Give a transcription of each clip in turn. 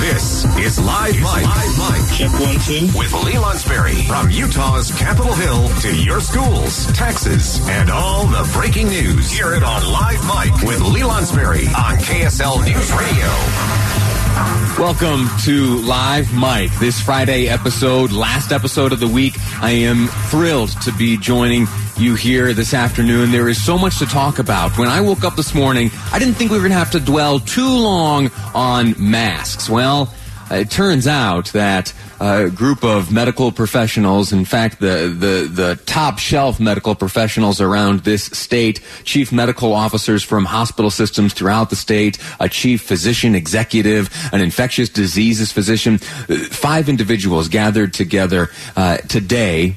This is Live Mic. Live Mic. Check one, two. With Lee Lonsberry. From Utah's Capitol Hill to your schools, taxes, and all the breaking news. Hear it on Live Mic with Lee Lonsberry on KSL News Radio. Welcome to Live Mic, this Friday episode, last episode of the week. I am thrilled to be joining you here this afternoon. There is so much to talk about. When I woke up this morning, I didn't think we were going to have to dwell too long on masks. Well, it turns out that a group of medical professionals, in fact, the, the, the top shelf medical professionals around this state, chief medical officers from hospital systems throughout the state, a chief physician executive, an infectious diseases physician, five individuals gathered together uh, today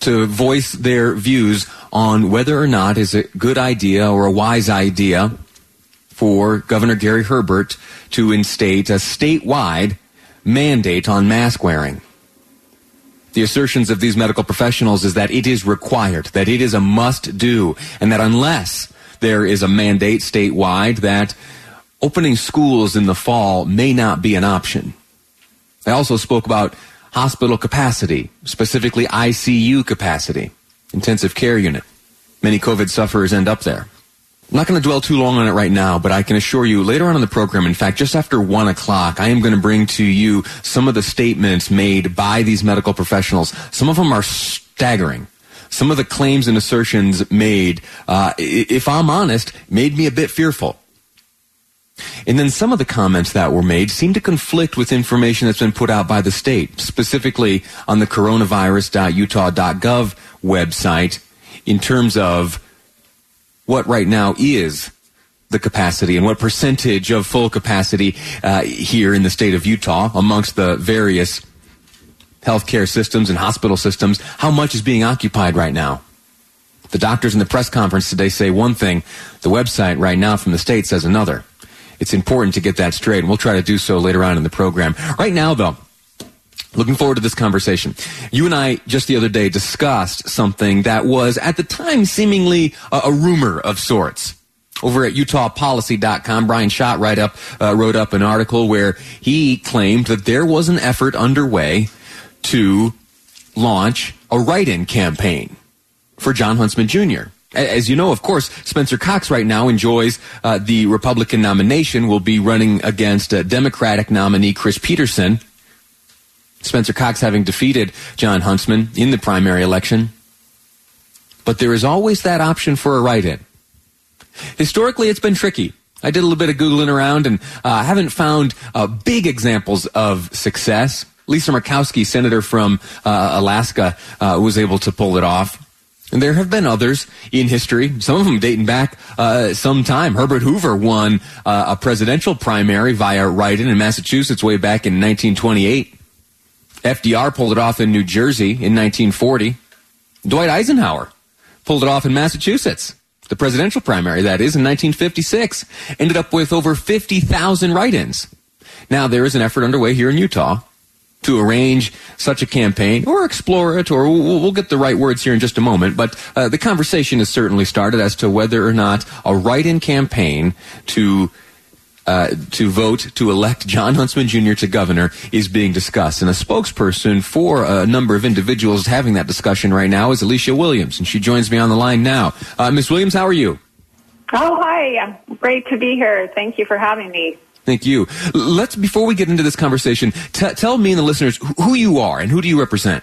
to voice their views on whether or not is a good idea or a wise idea for Governor Gary Herbert to instate a statewide mandate on mask wearing. The assertions of these medical professionals is that it is required, that it is a must do, and that unless there is a mandate statewide, that opening schools in the fall may not be an option. I also spoke about hospital capacity, specifically ICU capacity, intensive care unit. Many COVID sufferers end up there. I'm not going to dwell too long on it right now, but I can assure you later on in the program, in fact, just after one o'clock, I am going to bring to you some of the statements made by these medical professionals. Some of them are staggering. Some of the claims and assertions made, uh, if I'm honest, made me a bit fearful. And then some of the comments that were made seem to conflict with information that's been put out by the state, specifically on the coronavirus.utah.gov website in terms of what right now is the capacity and what percentage of full capacity uh, here in the state of Utah amongst the various healthcare systems and hospital systems, how much is being occupied right now? The doctors in the press conference today say one thing. The website right now from the state says another. It's important to get that straight, and we'll try to do so later on in the program. Right now, though, Looking forward to this conversation. You and I just the other day discussed something that was at the time seemingly a, a rumor of sorts. Over at UtahPolicy.com, Bryan Schott right up, uh, wrote up an article where he claimed that there was an effort underway to launch a write-in campaign for Jon Huntsman Jr. As you know, of course, Spencer Cox right now enjoys uh, the Republican nomination, will be running against uh, Democratic nominee Chris Peterson Spencer Cox having defeated Jon Huntsman in the primary election. But there is always that option for a write-in. Historically, it's been tricky. I did a little bit of Googling around and uh, haven't found uh, big examples of success. Lisa Murkowski, senator from uh, Alaska, uh, was able to pull it off. And there have been others in history, some of them dating back uh, some time. Herbert Hoover won uh, a presidential primary via write-in in Massachusetts way back in 1928. FDR pulled it off in New Jersey in 1940. Dwight Eisenhower pulled it off in Massachusetts. The presidential primary, that is, in 1956. Ended up with over 50,000 write-ins. Now, there is an effort underway here in Utah to arrange such a campaign or explore it, or we'll, we'll get the right words here in just a moment. But uh, the conversation has certainly started as to whether or not a write-in campaign to uh, to vote to elect Jon Huntsman Jr. to governor is being discussed. And a spokesperson for a number of individuals having that discussion right now is Alicia Williams, and she joins me on the line now. Uh, Ms. Williams, how are you? Oh, hi. Great to be here. Thank you for having me. Thank you. Let's, before we get into this conversation, t- tell me and the listeners who you are and who do you represent?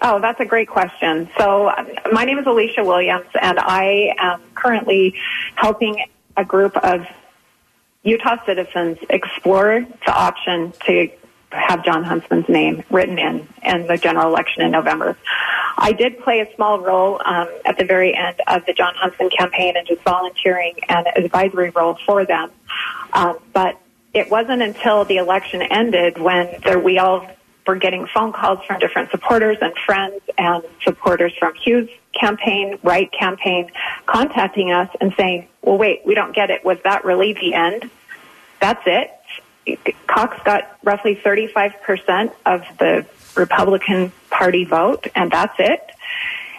Oh, that's a great question. So, my name is Alicia Williams, and I am currently helping a group of Utah citizens explored the option to have Jon Huntsman's name written in in the general election in November. I did play a small role um, at the very end of the Jon Huntsman campaign and just volunteering an advisory role for them. Um, but it wasn't until the election ended when there, we all were getting phone calls from different supporters and friends and supporters from Hughes campaign, Wright campaign, contacting us and saying, well, wait, we don't get it. Was that really the end? That's it. Cox got roughly 35% of the Republican Party vote, and that's it.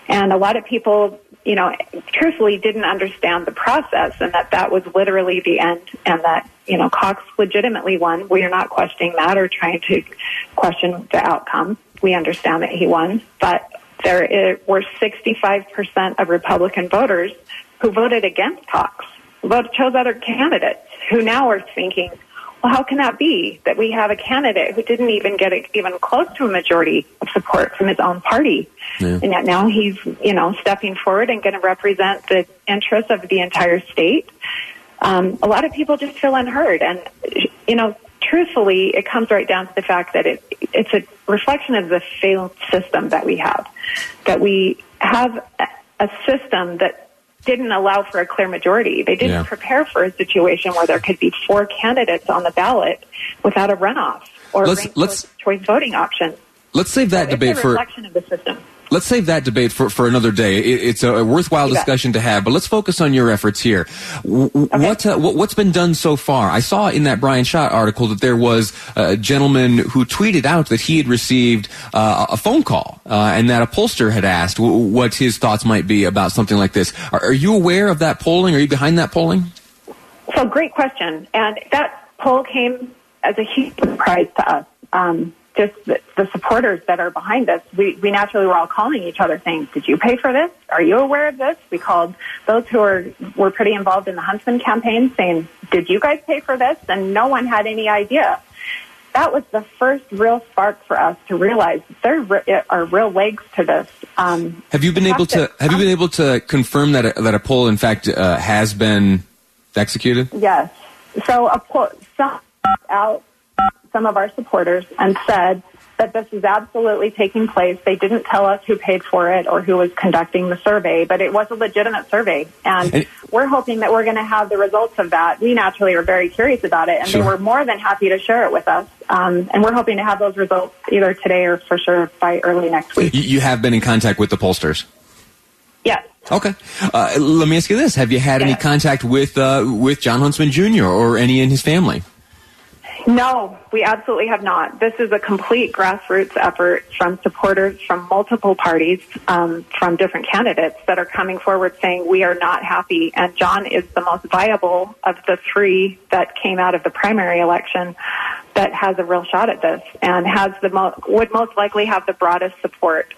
And a lot of people, you know, truthfully didn't understand the process and that that was literally the end and that, you know, Cox legitimately won. We are not questioning that or trying to question the outcome. We understand that he won, but there were 65% of Republican voters who voted against Cox, voted, chose other candidates who now are thinking, well, how can that be that we have a candidate who didn't even get a, even close to a majority of support from his own party, yeah. and yet now he's you know stepping forward and going to represent the interests of the entire state. Um, a lot of people just feel unheard, and you know, truthfully, it comes right down to the fact that it it's a reflection of the failed system that we have, that we have a system that didn't allow for a clear majority. They didn't yeah. prepare for a situation where there could be four candidates on the ballot without a runoff or let's, let's, choice voting option. Let's save that so debate for reflection of the system let's save that debate for, for another day. It, it's a, worthwhile discussion to have, but let's focus on your efforts here. okay. What, uh, what, has been done so far? I saw in that Bryan Schott article that there was a gentleman who tweeted out that he had received uh, a phone call uh, and that a pollster had asked w- what his thoughts might be about something like this. Are, are you aware of that polling? Are you behind that polling? So, great question. And that poll came as a huge surprise to us. Um, just the, the, supporters that are behind us, we, we naturally were all calling each other saying, did you pay for this? Are you aware of this? We called those who were, were pretty involved in the Huntsman campaign saying, did you guys pay for this? And no one had any idea. That was the first real spark for us to realize there are real legs to this. Um, have you been able to, to have you been able to confirm that a, that a poll, in fact, uh, has been executed? Yes. So a poll, some out some of our supporters and said that this is absolutely taking place. They didn't tell us who paid for it or who was conducting the survey, but it was a legitimate survey. And, we're hoping that we're going to have the results of that. We naturally are very curious about it, and sure. they were more than happy to share it with us. Um, and we're hoping to have those results either today or for sure by early next week. You have been in contact with the pollsters? Yes. Okay. Uh, let me ask you this: Have you had yes. any contact with uh, with Jon Huntsman Jr. or any in his family? No, we absolutely have not. This is a complete grassroots effort from supporters from multiple parties, um, from different candidates that are coming forward saying we are not happy. And Jon is the most viable of the three that came out of the primary election that has a real shot at this and has the mo- would most likely have the broadest support.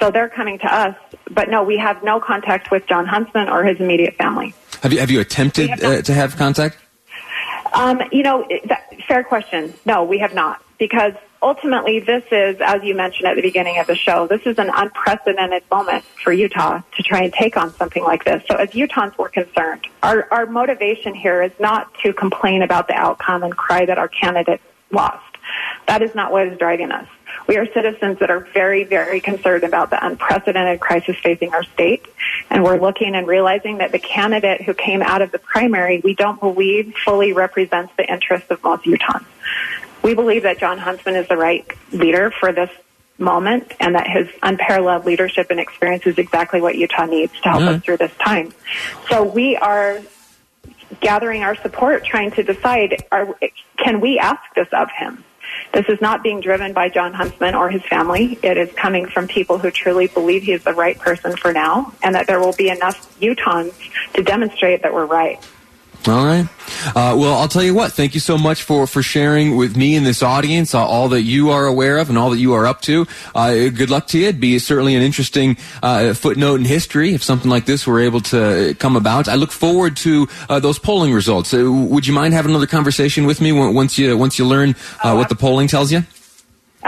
So they're coming to us, but no, we have no contact with Jon Huntsman or his immediate family. Have you have you attempted have uh, to have contact? Um, you know, that, fair question. No, we have not. Because ultimately, this is, as you mentioned at the beginning of the show, this is an unprecedented moment for Utah to try and take on something like this. So as Utahns, we're concerned. Our, our motivation here is not to complain about the outcome and cry that our candidate lost. That is not what is driving us. We are citizens that are very, very concerned about the unprecedented crisis facing our state. And we're looking and realizing that the candidate who came out of the primary, we don't believe fully represents the interests of most Utahns. We believe that Jon Huntsman is the right leader for this moment and that his unparalleled leadership and experience is exactly what Utah needs to help mm. us through this time. So we are gathering our support, trying to decide, are, can we ask this of him? This is not being driven by Jon Huntsman or his family. It is coming from people who truly believe he is the right person for now and that there will be enough Utahns to demonstrate that we're right. All right. Uh, well, I'll tell you what. Thank you so much for, for sharing with me and this audience uh, all that you are aware of and all that you are up to. Uh, good luck to you. It'd be certainly an interesting uh, footnote in history if something like this were able to come about. I look forward to uh, those polling results. Uh, would you mind having another conversation with me once you once you learn what the polling tells you?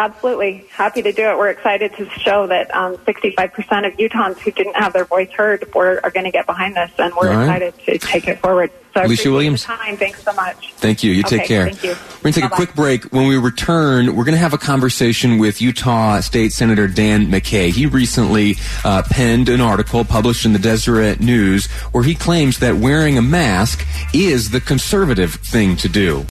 Absolutely. Happy to do it. We're excited to show that um, 65% of Utahns who didn't have their voice heard are, are going to get behind this, and we're right. excited to take it forward. So Alicia Williams. time. Thanks so much. Thank you. You okay, take care. Thank you. We're going to take Bye-bye. a quick break. When we return, we're going to have a conversation with Utah State Senator Dan McCay. He recently uh, penned an article published in the Deseret News where he claims that wearing a mask is the conservative thing to do.